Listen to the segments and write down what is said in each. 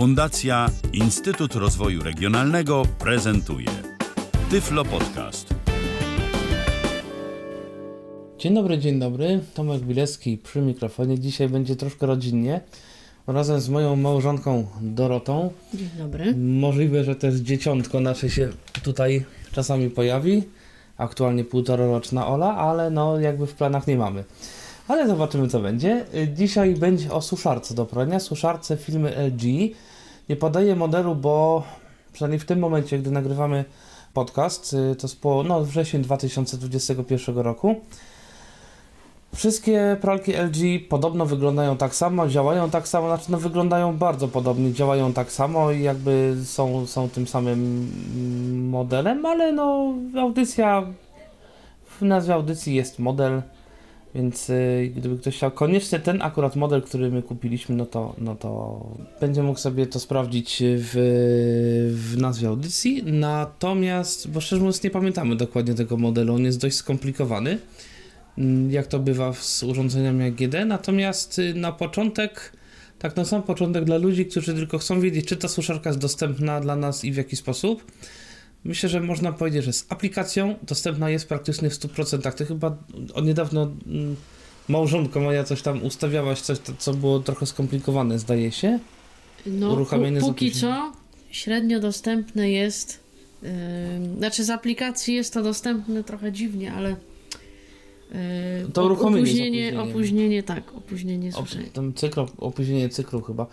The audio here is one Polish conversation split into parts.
Fundacja Instytut Rozwoju Regionalnego prezentuje Tyflo Podcast. Dzień dobry, dzień dobry. Tomek Bilecki przy mikrofonie. Dzisiaj będzie troszkę rodzinnie. Razem z moją małżonką Dorotą. Dzień dobry. Możliwe, że też dzieciątko nasze się tutaj czasami pojawi. Aktualnie półtororoczna Ola, ale no jakby w planach nie mamy. Ale zobaczymy co będzie. Dzisiaj będzie o suszarce do prania, suszarce firmy LG. Nie podaję modelu, bo przynajmniej w tym momencie, gdy nagrywamy podcast, y, to jest po no, wrzesień 2021 roku. Wszystkie pralki LG podobno wyglądają tak samo, działają tak samo, znaczy no wyglądają bardzo podobnie, działają tak samo i jakby są, są tym samym modelem, ale no audycja, w nazwie audycji jest model, więc y, gdyby ktoś chciał koniecznie ten akurat model, który my kupiliśmy, no to, no to będzie mógł sobie to sprawdzić w, w nazwie audycji, natomiast, bo szczerze mówiąc nie pamiętamy dokładnie tego modelu, on jest dość skomplikowany mm, jak to bywa z urządzeniami AGD. Natomiast y, na początek, tak na sam początek dla ludzi, którzy tylko chcą wiedzieć, czy ta suszarka jest dostępna dla nas i w jaki sposób, myślę, że można powiedzieć, że z aplikacją dostępna jest praktycznie w 100%. Ty chyba od niedawno mm, małżonko moja coś tam ustawiałaś, coś, co było trochę skomplikowane, zdaje się. No, Uruchamianie póki co średnio dostępne jest. Yy, znaczy z aplikacji jest to dostępne trochę dziwnie, ale. Yy, To op- uruchomienie opóźnienie, opóźnienie, tak, opóźnienie Op- słyszenia. tam cykl, opóźnienie cyklu chyba.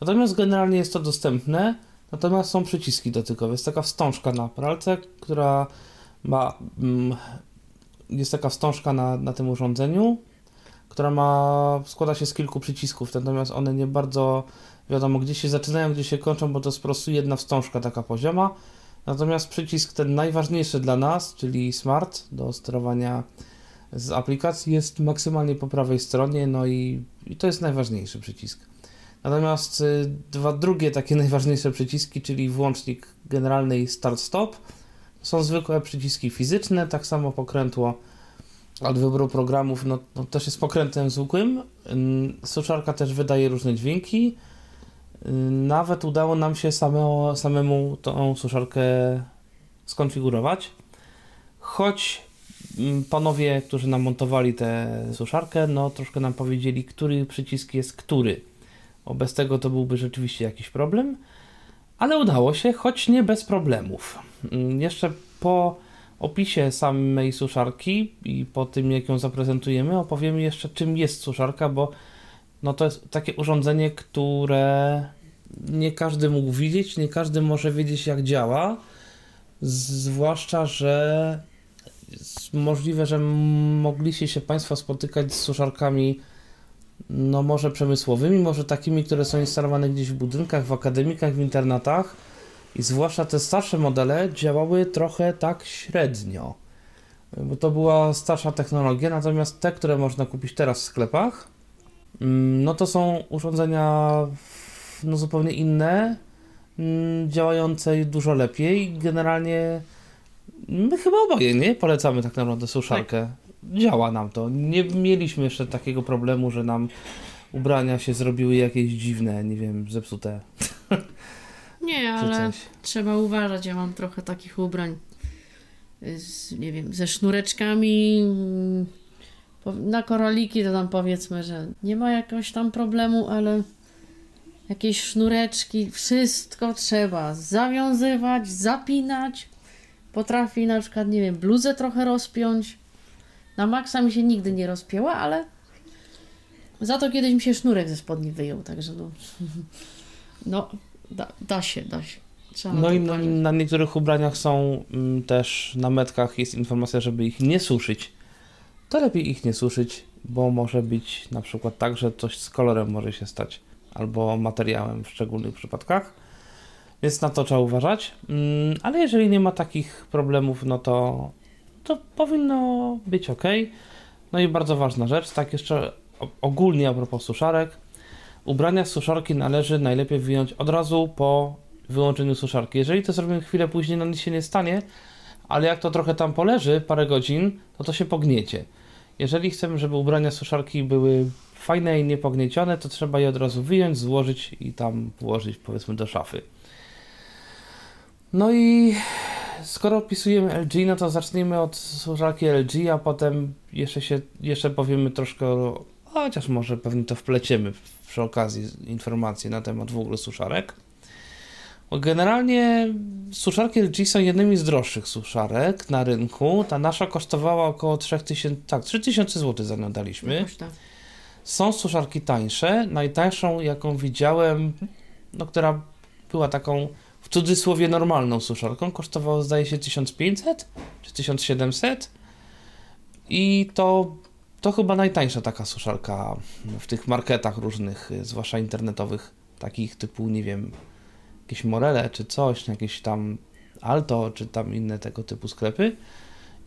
Natomiast generalnie jest to dostępne, natomiast są przyciski dotykowe. Jest taka wstążka na pralce, która ma. Mm, jest taka wstążka na, na tym urządzeniu, która ma. składa się z kilku przycisków, natomiast one nie bardzo wiadomo gdzie się zaczynają, gdzie się kończą, bo to jest po prostu jedna wstążka taka pozioma. Natomiast przycisk ten najważniejszy dla nas, czyli Smart do sterowania z aplikacji jest maksymalnie po prawej stronie, no i, i to jest najważniejszy przycisk. Natomiast y, dwa drugie takie najważniejsze przyciski, czyli włącznik generalny i start-stop, są zwykłe przyciski fizyczne, tak samo pokrętło od wyboru programów, no, no też jest pokrętem zwykłym. Ym, Suszarka też wydaje różne dźwięki. Nawet udało nam się samemu, samemu tą suszarkę skonfigurować. Choć panowie, którzy nam montowali tę suszarkę, no troszkę nam powiedzieli, który przycisk jest który. Bo bez tego to byłby rzeczywiście jakiś problem. Ale udało się, choć nie bez problemów. Mm, Jeszcze po opisie samej suszarki i po tym, jak ją zaprezentujemy, opowiemy jeszcze, czym jest suszarka, bo no to jest takie urządzenie, które nie każdy mógł widzieć, nie każdy może wiedzieć, jak działa. Zwłaszcza, że możliwe, że mogliście się Państwo spotykać z suszarkami, no może przemysłowymi, może takimi, które są instalowane gdzieś w budynkach, w akademikach, w internatach. I zwłaszcza te starsze modele działały trochę tak średnio, bo to była starsza technologia, natomiast te, które można kupić teraz w sklepach, mm, no to są urządzenia no zupełnie inne, mm, działające dużo lepiej. Generalnie my chyba oboje, nie? Polecamy tak naprawdę suszarkę. Działa nam to. Nie mieliśmy jeszcze takiego problemu, że nam ubrania się zrobiły jakieś dziwne, nie wiem, zepsute Nie, ale trzeba uważać. Ja mam trochę takich ubrań. Z, nie wiem, ze sznureczkami. Na koraliki to tam powiedzmy, że nie ma jakiegoś tam problemu, ale jakieś sznureczki, wszystko trzeba zawiązywać, zapinać. Potrafi na przykład, nie wiem, bluzę trochę rozpiąć. Na maksa mi się nigdy nie rozpięła, ale za to kiedyś mi się sznurek ze spodni wyjął, także no. No, da, da się, da się. Trzeba No i na, na niektórych ubraniach są mm, też na metkach jest informacja, żeby ich nie suszyć. To lepiej ich nie suszyć, bo może być na przykład tak, że coś z kolorem może się stać, albo materiałem w szczególnych przypadkach. Więc na to trzeba uważać. Mm, Ale jeżeli nie ma takich problemów, no to, to powinno być ok. No i bardzo ważna rzecz, tak jeszcze ogólnie a propos suszarek. Ubrania z suszarki należy najlepiej wyjąć od razu po wyłączeniu suszarki. Jeżeli to zrobimy chwilę później, no nic się nie stanie, ale jak to trochę tam poleży, parę godzin, to to się pogniecie. jeżeli chcemy, żeby ubrania suszarki były fajne i niepogniecione, to trzeba je od razu wyjąć, złożyć i tam włożyć powiedzmy do szafy. No i skoro opisujemy LG, no to zacznijmy od suszarki LG, a potem jeszcze się jeszcze powiemy troszkę o, chociaż może pewnie to wpleciemy przy okazji informacji na temat w ogóle suszarek. Generalnie suszarki LG są jednymi z droższych suszarek na rynku. Ta nasza kosztowała około 3000, tak, 3000 zł za nią daliśmy. Tak. Są suszarki tańsze. Najtańszą, jaką widziałem, no, która była taką cudzysłowie normalną suszarką, kosztowało zdaje się 1500 czy 1700. I to, to chyba najtańsza taka suszarka w tych marketach różnych, zwłaszcza internetowych, takich typu, nie wiem, jakieś Morele czy coś, jakieś tam Alto czy tam inne tego typu sklepy.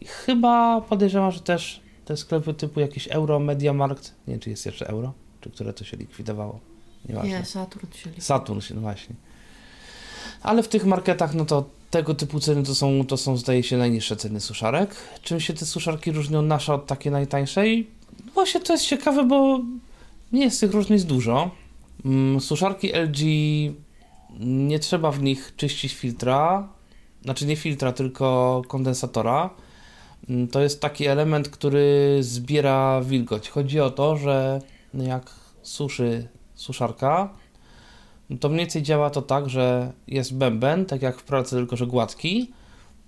I chyba podejrzewam, że też te sklepy typu jakieś Euro, Mediamarkt, nie wiem czy jest jeszcze Euro, czy które to się likwidowało. Nieważne. Nie, Saturn się liczy. Saturn się, no właśnie. Ale w tych marketach, no to tego typu ceny to są, to są zdaje się najniższe ceny suszarek. Czym się te suszarki różnią nasza od takiej najtańszej? Właśnie to jest ciekawe, bo nie jest tych różnic dużo. Mm, Suszarki LG nie trzeba w nich czyścić filtra, znaczy nie filtra, tylko kondensatora. Mm, To jest taki element, który zbiera wilgoć. Chodzi o to, że jak suszy suszarka, to mniej więcej działa to tak, że jest bęben, tak jak w pralce, tylko że gładki.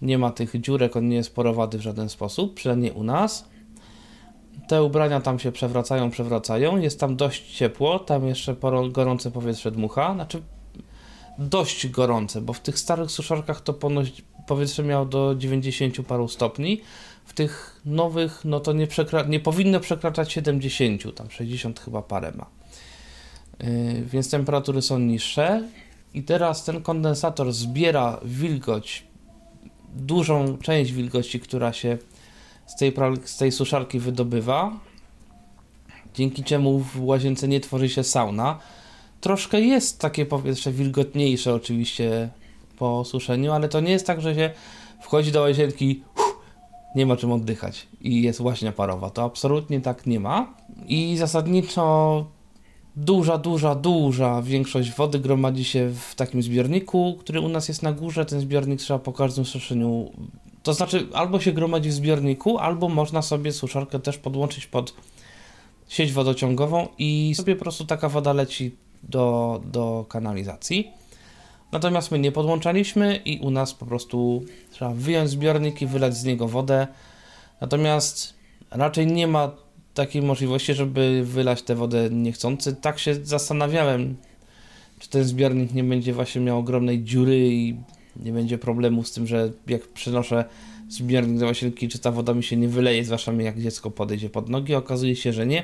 Nie ma tych dziurek, on nie jest porowaty w żaden sposób, przynajmniej u nas. Te ubrania tam się przewracają, przewracają. Jest tam dość ciepło, tam jeszcze gorące powietrze dmucha. Znaczy, dość gorące, bo w tych starych suszarkach to ponoć powietrze miało do 90 paru stopni. W tych nowych, no to nie, przekra- nie powinno przekraczać 70, tam 60 chyba parę ma. Yy, więc temperatury są niższe. I teraz ten kondensator zbiera wilgoć, dużą część wilgoci, która się z tej, z tej suszarki wydobywa, dzięki czemu w łazience nie tworzy się sauna. Troszkę jest takie powietrze wilgotniejsze oczywiście po suszeniu, ale to nie jest tak, że się wchodzi do łazienki, uff, nie ma czym oddychać i jest łaźnia parowa. To absolutnie tak nie ma. I zasadniczo duża, duża, duża większość wody gromadzi się w takim zbiorniku, który u nas jest na górze. Ten zbiornik trzeba po każdym suszeniu. To znaczy, albo się gromadzi w zbiorniku, albo można sobie suszarkę też podłączyć pod sieć wodociągową i sobie po prostu taka woda leci do, do kanalizacji. Natomiast my nie podłączaliśmy i u nas po prostu trzeba wyjąć zbiornik i wylać z niego wodę. Natomiast raczej nie ma takiej możliwości, żeby wylać tę wodę niechcący. Tak się zastanawiałem, czy ten zbiornik nie będzie właśnie miał ogromnej dziury i nie będzie problemu z tym, że jak przenoszę zbiornik do łazienki, czy ta woda mi się nie wyleje, zwłaszcza mi jak dziecko podejdzie pod nogi. Okazuje się, że nie,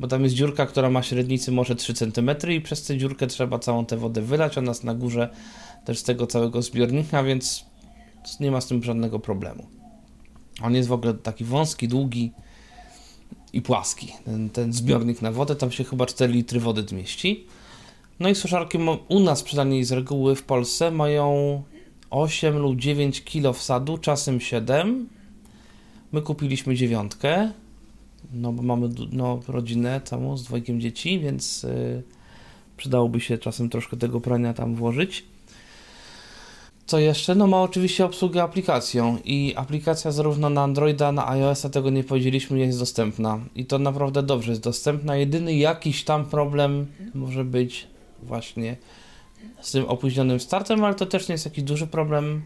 bo tam jest dziurka, która ma średnicy może 3 cm i przez tę dziurkę trzeba całą tę wodę wylać. Ona jest na górze też z tego całego zbiornika, więc nie ma z tym żadnego problemu. On jest w ogóle taki wąski, długi i płaski. Ten, ten zbiornik na wodę, tam się chyba 4 litry wody zmieści. No i suszarki u nas przynajmniej z reguły w Polsce mają 8 lub 9 kg wsadu, czasem 7. My kupiliśmy dziewiątkę, no bo mamy no, rodzinę całą z dwojgiem dzieci, więc y, przydałoby się czasem troszkę tego prania tam włożyć. Co jeszcze? No ma oczywiście obsługę aplikacją i aplikacja zarówno na Androida, na iOS-a tego nie powiedzieliśmy, jest dostępna i to naprawdę dobrze jest dostępna. Jedyny jakiś tam problem może być właśnie z tym opóźnionym startem, ale to też nie jest jakiś duży problem.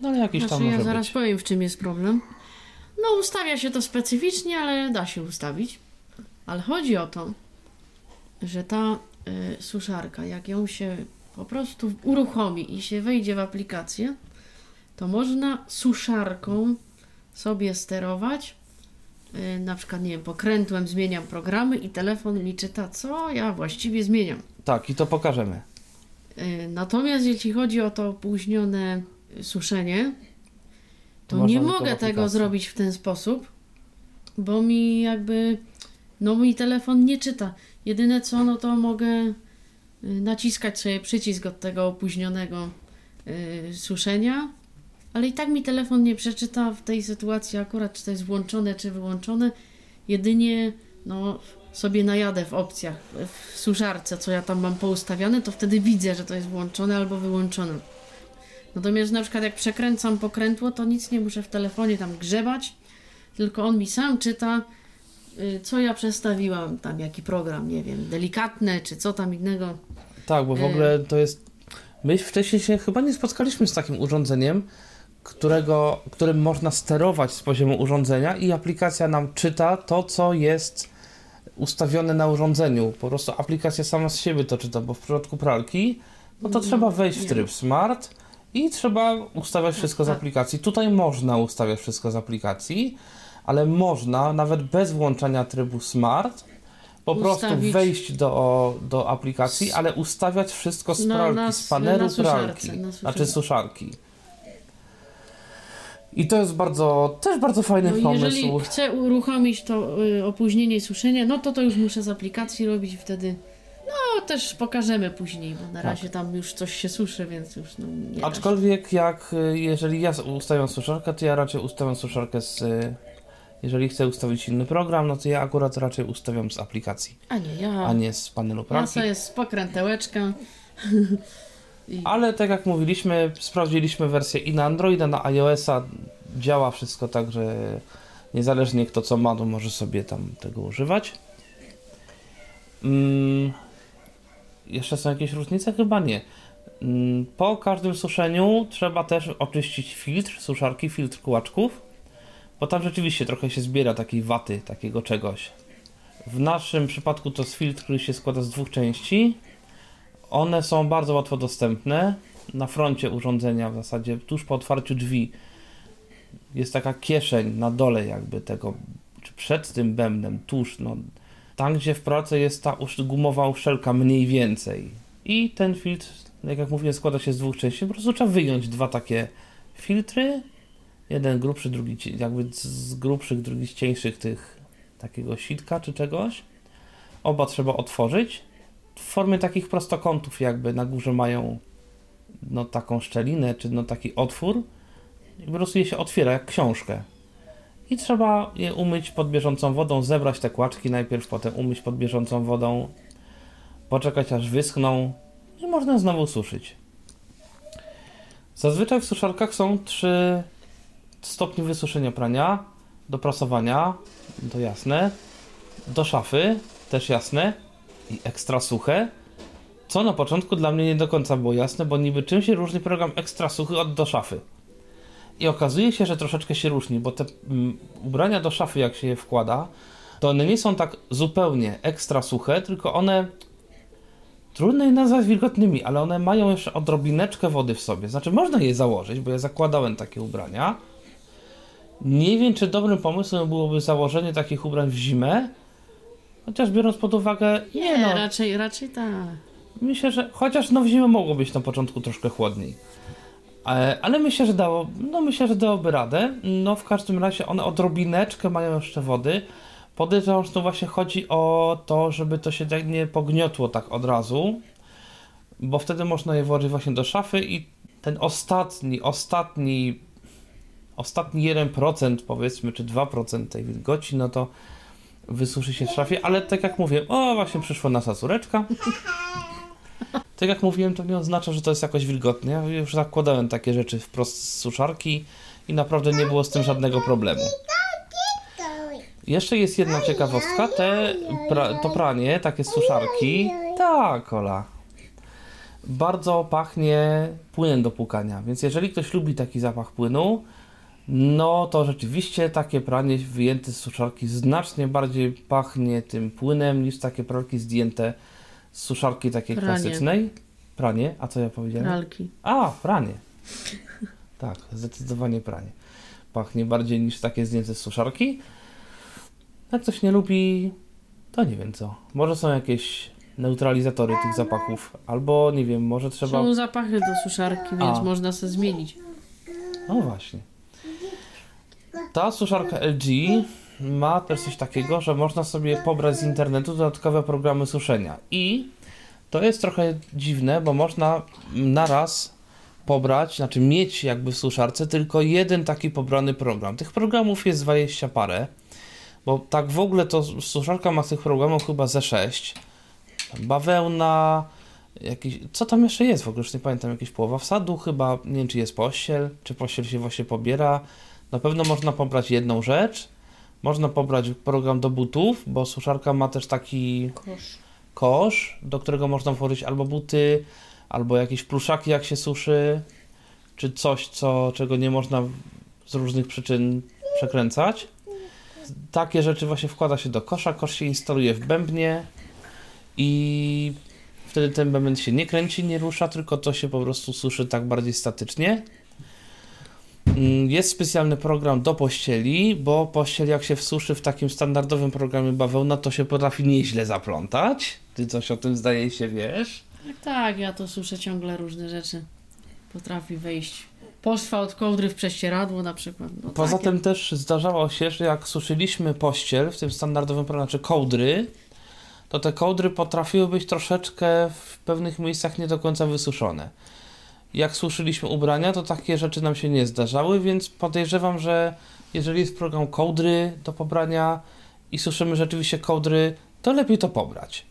No ale jakiś Znaczy, tam ja może zaraz być. powiem, w czym jest problem. No, ustawia się to specyficznie, ale da się ustawić. Ale chodzi o to, że ta y, suszarka, jak ją się po prostu uruchomi i się wejdzie w aplikację, to można suszarką sobie sterować. Y, na przykład, nie wiem, pokrętłem zmieniam programy i telefon mi czyta, co ja właściwie zmieniam. Tak, i to pokażemy. Y, Natomiast jeśli chodzi o to opóźnione suszenie, to Można nie mogę tego zrobić w ten sposób, bo mi jakby, no mój telefon nie czyta. Jedyne co, no to mogę naciskać sobie przycisk od tego opóźnionego y, suszenia, ale i tak mi telefon nie przeczyta w tej sytuacji akurat, czy to jest włączone, czy wyłączone jedynie no, sobie najadę w opcjach, w suszarce, co ja tam mam poustawiane, to wtedy widzę, że to jest włączone albo wyłączone. Natomiast na przykład jak przekręcam pokrętło, to nic nie muszę w telefonie tam grzebać, tylko on mi sam czyta, y, co ja przestawiłam, tam jaki program, nie wiem, delikatne czy co tam innego. Tak, bo w Y. ogóle to jest. My wcześniej się chyba nie spotkaliśmy z takim urządzeniem, którego, którym można sterować z poziomu urządzenia i aplikacja nam czyta to, co jest ustawione na urządzeniu. Po prostu aplikacja sama z siebie to czyta, bo w przypadku pralki, no to No, trzeba wejść w nie. tryb smart i trzeba ustawiać wszystko z tak. aplikacji. Tutaj można ustawiać wszystko z aplikacji, ale można nawet bez włączania trybu smart po prostu Ustawić- wejść do, do aplikacji, ale ustawiać wszystko z Na- pralki, na- z panelu na suszarce, pralki, na znaczy suszarki. I to jest bardzo, też bardzo fajny No, pomysł. jeżeli chcę uruchomić to y, opóźnienie suszenia, no to to już muszę z aplikacji robić i wtedy. No też pokażemy później, bo na Tak. razie tam już coś się suszy, więc już no, nie. Aczkolwiek jak, y, jeżeli ja ustawiam suszarkę, to ja raczej ustawiam suszarkę z... y, Jeżeli chcę ustawić inny program, no to ja akurat raczej ustawiam z aplikacji, A nie, ja. a nie z panelu pralki. Masa jest z pokrętełeczka. I Ale tak jak mówiliśmy, sprawdziliśmy wersję i na Androida, na iOS-a. Działa wszystko tak, że niezależnie kto co ma, to może sobie tam tego używać. Mm, jeszcze są jakieś różnice? Chyba nie. Mm, po każdym suszeniu trzeba też oczyścić filtr, suszarki, filtr kółaczków, bo tam rzeczywiście trochę się zbiera takiej waty, takiego czegoś. W naszym przypadku to jest filtr, który się składa z dwóch części. One są bardzo łatwo dostępne. Na froncie urządzenia w zasadzie tuż po otwarciu drzwi jest taka kieszeń na dole jakby tego, czy przed tym bębnem, tuż, no tam gdzie w pracy jest ta gumowa uszelka mniej więcej. I ten filtr, jak jak mówiłem, składa się z dwóch części. Po prostu trzeba wyjąć dwa takie filtry. Jeden grubszy, drugi jakby z grubszych, drugi z cieńszych tych takiego sitka czy czegoś. Oba trzeba otworzyć w formie takich prostokątów jakby na górze mają no taką szczelinę, czy no taki otwór i po prostu je się otwiera jak książkę. I trzeba je umyć pod bieżącą wodą, zebrać te kłaczki najpierw, potem umyć pod bieżącą wodą, poczekać aż wyschną i można znowu suszyć. Zazwyczaj w suszarkach są trzy stopnie wysuszenia prania, do prasowania, to jasne, do szafy, też jasne, i ekstra suche, co na początku dla mnie nie do końca było jasne, bo niby czym się różni program ekstra suchy od do szafy. I okazuje się, że troszeczkę się różni, bo te mm, ubrania do szafy, jak się je wkłada, to one nie są tak zupełnie ekstra suche, tylko one trudno je nazwać wilgotnymi, ale one mają jeszcze odrobineczkę wody w sobie. Znaczy można je założyć, bo ja zakładałem takie ubrania. Nie wiem, czy dobrym pomysłem byłoby założenie takich ubrań w zimę, chociaż biorąc pod uwagę, nie, nie, no, raczej, raczej tak. Myślę, że chociaż no w zimę mogło być na początku troszkę chłodniej. Ale, ale myślę, że dało, no myślę, że dałoby radę. No w każdym razie one odrobineczkę mają jeszcze wody. Podejrzewam, że to właśnie chodzi o to, żeby to się tak nie pogniotło tak od razu, bo wtedy można je włożyć właśnie do szafy i ten ostatni, ostatni, ostatni 1% powiedzmy, czy 2% tej wilgoci, no to wysuszy się w szafie, ale tak jak mówię, o właśnie przyszła nasza córeczka. Tak jak mówiłem, to nie oznacza, że to jest jakoś wilgotne. Ja już zakładałem takie rzeczy wprost z suszarki i naprawdę nie było z tym żadnego problemu. Jeszcze jest jedna ciekawostka, te pra, to pranie, takie suszarki, tak, Ola, bardzo pachnie płynem do płukania, więc jeżeli ktoś lubi taki zapach płynu, no to rzeczywiście takie pranie wyjęte z suszarki znacznie bardziej pachnie tym płynem niż takie pralki zdjęte z suszarki takiej Pranie. klasycznej. Pranie, a co ja powiedziałem? Pralki. A, pranie. Tak, zdecydowanie pranie. Pachnie bardziej niż takie zdjęte z suszarki. Jak ktoś nie lubi, to nie wiem co. Może są jakieś neutralizatory tych zapachów, albo nie wiem, może trzeba. Są zapachy do suszarki, więc A. można sobie zmienić. No właśnie. Ta suszarka LG ma też coś takiego, że można sobie pobrać z internetu dodatkowe programy suszenia. I to jest trochę dziwne, bo można na raz pobrać, znaczy mieć jakby w suszarce tylko jeden taki pobrany program. Tych programów jest 20 parę. Bo tak w ogóle to suszarka ma tych programów chyba ze 6. Bawełna, jakiś, co tam jeszcze jest w ogóle, już nie pamiętam, jakieś połowa wsadu chyba, nie wiem czy jest pościel, czy pościel się właśnie pobiera. Na pewno można pobrać jedną rzecz. Można pobrać program do butów, bo suszarka ma też taki Kosz. kosz, do którego można włożyć albo buty, albo jakieś pluszaki jak się suszy, czy coś, co, czego nie można z różnych przyczyn przekręcać. Takie rzeczy właśnie wkłada się do kosza, kosz się instaluje w bębnie i wtedy ten bęben się nie kręci, nie rusza, tylko to się po prostu suszy tak bardziej statycznie. Mm, Jest specjalny program do pościeli, bo pościel jak się wsuszy w takim standardowym programie bawełna, to się potrafi nieźle zaplątać. Ty coś o tym zdaje się wiesz. Tak, tak, ja to słyszę ciągle różne rzeczy. Potrafi wejść poszwa od kołdry w prześcieradło na przykład. No, Poza takie. tym też zdarzało się, że jak suszyliśmy pościel w tym standardowym programie, czy kołdry, to te kołdry potrafiły być troszeczkę w pewnych miejscach nie do końca wysuszone. Jak suszyliśmy ubrania, to takie rzeczy nam się nie zdarzały, więc podejrzewam, że jeżeli jest program kołdry do pobrania i suszymy rzeczywiście kołdry, to lepiej to pobrać.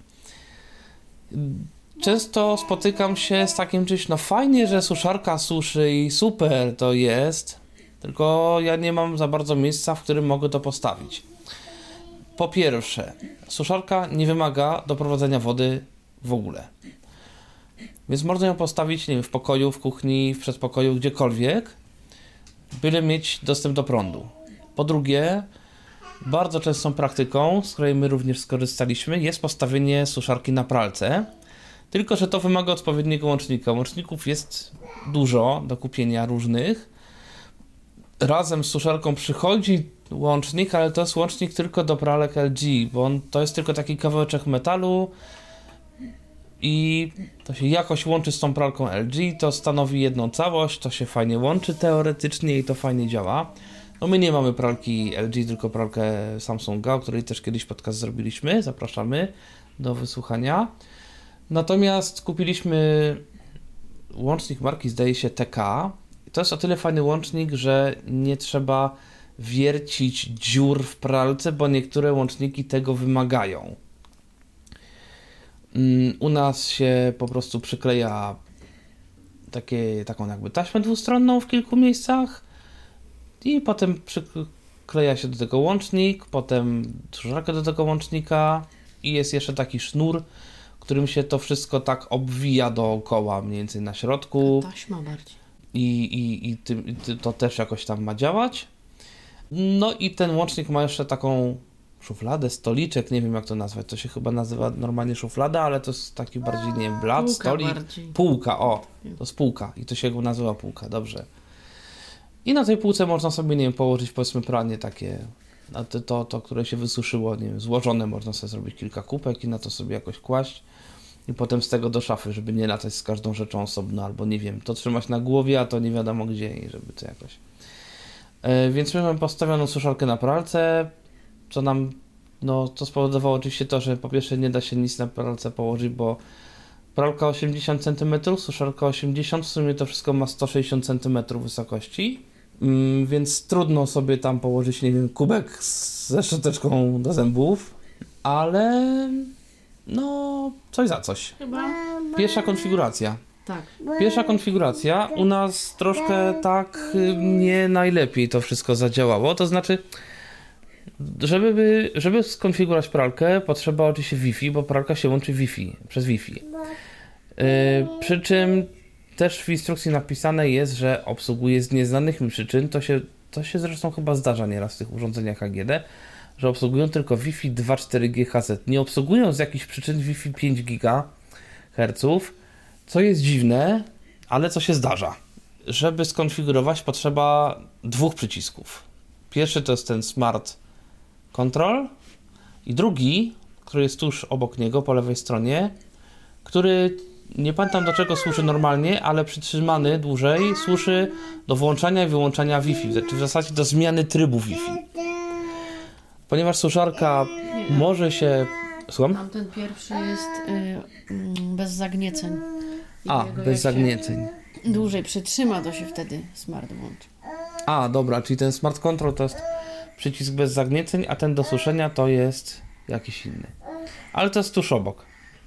Często spotykam się z takim czymś, no fajnie, że suszarka suszy i super to jest, tylko ja nie mam za bardzo miejsca, w którym mogę to postawić. Po pierwsze, suszarka nie wymaga doprowadzenia wody w ogóle. Więc można ją postawić, nie wiem, w pokoju, w kuchni, w przedpokoju, gdziekolwiek, byle mieć dostęp do prądu. Po drugie, bardzo częstą praktyką, z której my również skorzystaliśmy, jest postawienie suszarki na pralce. Tylko, że to wymaga odpowiedniego łącznika. Łączników jest dużo do kupienia różnych. Razem z suszarką przychodzi łącznik, ale to jest łącznik tylko do pralek LG, bo on, to jest tylko taki kawałeczek metalu i to się jakoś łączy z tą pralką LG, to stanowi jedną całość, to się fajnie łączy teoretycznie i to fajnie działa. No my nie mamy pralki LG, tylko pralkę Samsunga, o której też kiedyś podcast zrobiliśmy, zapraszamy do wysłuchania. Natomiast kupiliśmy łącznik marki, zdaje się TK. To jest o tyle fajny łącznik, że nie trzeba wiercić dziur w pralce, bo niektóre łączniki tego wymagają. Mm, U nas się po prostu przykleja takie, taką jakby taśmę dwustronną w kilku miejscach i potem przykleja się do tego łącznik, potem suszarkę do tego łącznika i jest jeszcze taki sznur, którym się to wszystko tak obwija dookoła, mniej więcej na środku Taśma bardziej. i, i, i, tym, i to też jakoś tam ma działać. No i ten łącznik ma jeszcze taką szufladę, stoliczek, nie wiem jak to nazwać, to się chyba nazywa normalnie szuflada, ale to jest taki bardziej, nie wiem, blat, Półka stolik, bardziej. półka, o, to jest półka i to się nazywa półka, dobrze. I na tej półce można sobie, nie wiem, położyć powiedzmy pranie takie, to, to które się wysuszyło, nie wiem, złożone, można sobie zrobić kilka kupek i na to sobie jakoś kłaść i potem z tego do szafy, żeby nie latać z każdą rzeczą osobno, albo nie wiem, to trzymać na głowie, a to nie wiadomo gdzie i żeby to jakoś. E, więc my mamy postawioną suszarkę na pralce, co nam, no to spowodowało oczywiście to, że po pierwsze nie da się nic na pralce położyć, bo pralka 80 cm, suszarka 80, w sumie to wszystko ma 160 cm wysokości, mm, więc trudno sobie tam położyć, nie wiem, kubek ze szczoteczką do zębów, ale no coś za coś. Chyba? Pierwsza konfiguracja. Tak. Pierwsza konfiguracja u nas troszkę tak y, nie najlepiej to wszystko zadziałało. To znaczy, żeby, by- żeby skonfigurować pralkę, potrzeba oczywiście Wi-Fi, bo pralka się łączy Wi-Fi, przez Wi-Fi. Y, przy czym też w instrukcji napisane jest, że obsługuje z nieznanych mi przyczyn. To się, to się zresztą chyba zdarza nieraz w tych urządzeniach AGD, że obsługują tylko Wi-Fi 2,4 GHz. Nie obsługują z jakichś przyczyn Wi-Fi 5 GHz, co jest dziwne, ale co się zdarza. Żeby skonfigurować, potrzeba dwóch przycisków. Pierwszy to jest ten Smart Control i drugi, który jest tuż obok niego po lewej stronie, który nie pamiętam do czego służy normalnie, ale przytrzymany dłużej służy do włączania i wyłączania Wi-Fi, czy w zasadzie do zmiany trybu Wi-Fi. Ponieważ suszarka może się. Słucham? Tamten pierwszy jest y, mm, bez zagnieceń. I A, jego bez zagnieceń. Dłużej przytrzyma, to się wtedy smart włączy. A, dobra, czyli ten smart control to jest przycisk bez zagnieceń, a ten do suszenia to jest jakiś inny. Ale to jest tuż obok.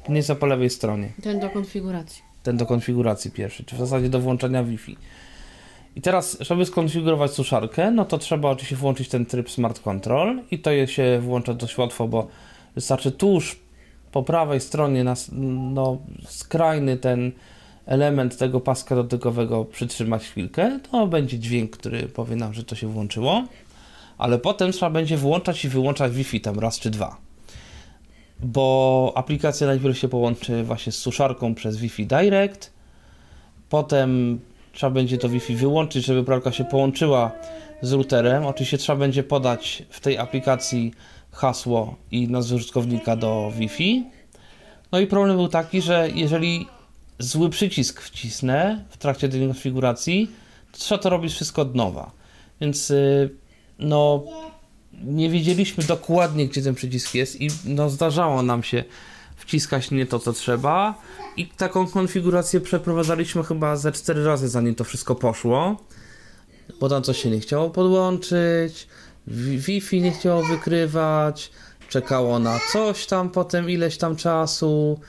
Nie za po lewej stronie. Ten do konfiguracji. Ten do konfiguracji pierwszy, czy w zasadzie do włączenia Wi-Fi. I teraz, żeby skonfigurować suszarkę, no to trzeba oczywiście włączyć ten tryb Smart Control i to je się włącza dość łatwo, bo wystarczy tuż po prawej stronie na no, skrajny ten element tego paska dotykowego przytrzymać chwilkę, to będzie dźwięk, który powie nam, że to się włączyło, ale potem trzeba będzie włączać i wyłączać Wi-Fi tam raz czy dwa. Bo aplikacja najpierw się połączy właśnie z suszarką przez Wi-Fi Direct, potem trzeba będzie to Wi-Fi wyłączyć, żeby pralka się połączyła z routerem. Oczywiście trzeba będzie podać w tej aplikacji hasło i nazwę użytkownika do Wi-Fi. No i problem był taki, że jeżeli zły przycisk wcisnę w trakcie tej konfiguracji, to trzeba to robić wszystko od nowa. Więc y, no nie wiedzieliśmy dokładnie, gdzie ten przycisk jest i no zdarzało nam się wciskać nie to, co trzeba. I taką konfigurację przeprowadzaliśmy chyba ze cztery razy, zanim to wszystko poszło, bo tam coś się nie chciało podłączyć, Wi- Wi-Fi nie chciało wykrywać, czekało na coś tam potem ileś tam czasu.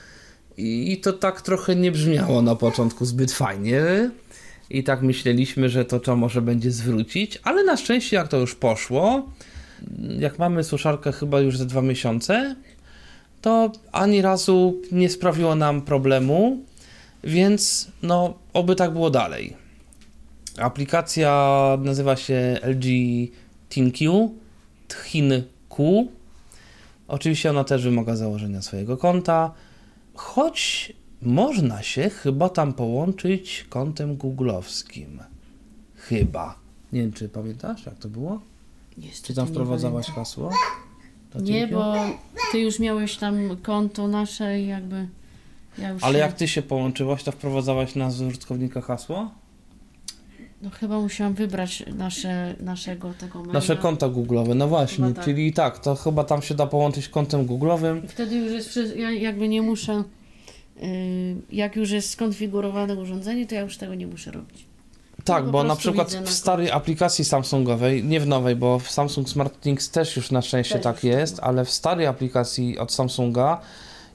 I to tak trochę nie brzmiało na początku zbyt fajnie i tak myśleliśmy, że to trzeba może będzie zwrócić, ale na szczęście jak to już poszło, jak mamy suszarkę chyba już ze dwa miesiące, to ani razu nie sprawiło nam problemu, więc no, oby tak było dalej. Aplikacja nazywa się LG ThinQ, ThinQ. Oczywiście ona też wymaga założenia swojego konta, choć można się chyba tam połączyć kontem googlowskim. Chyba. Nie wiem, czy pamiętasz, jak to było? Niestety Czy tam wprowadzałaś pamiętam. hasło? Nie, bo ty już miałeś tam konto nasze i jakby. Ja już Ale się- jak ty się połączyłaś, to wprowadzałaś nazwę użytkownika hasło? No chyba musiałam wybrać nasze, naszego tego maila. Nasze konta googlowe, no właśnie, tak. czyli tak, to chyba tam się da połączyć kontem googlowym. Wtedy już jest, ja jakby nie muszę, jak już jest skonfigurowane urządzenie, to ja już tego nie muszę robić. Tak, po bo na przykład w na starej aplikacji Samsungowej, nie w nowej, bo w Samsung Smart Things też już na szczęście Też tak już jest, ale w starej aplikacji od Samsunga,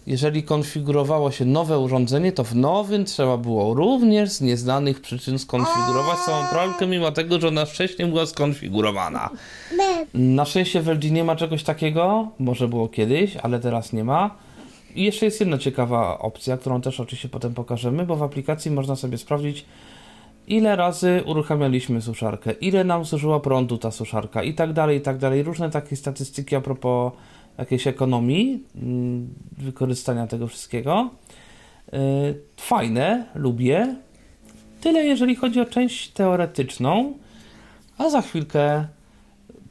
jeżeli konfigurowało się nowe urządzenie, to w nowym trzeba było również z nieznanych przyczyn skonfigurować całą pralkę, mimo tego, że ona wcześniej była skonfigurowana. Na szczęście w LG nie ma czegoś takiego, może było kiedyś, ale teraz nie ma. I jeszcze jest jedna ciekawa opcja, którą też oczywiście potem pokażemy, bo w aplikacji można sobie sprawdzić, ile razy uruchamialiśmy suszarkę, ile nam zużyła prądu ta suszarka i tak dalej, i tak dalej. Różne takie statystyki a propos jakiejś ekonomii mm, wykorzystania tego wszystkiego. Yy, Fajne, lubię. Tyle jeżeli chodzi o część teoretyczną, a za chwilkę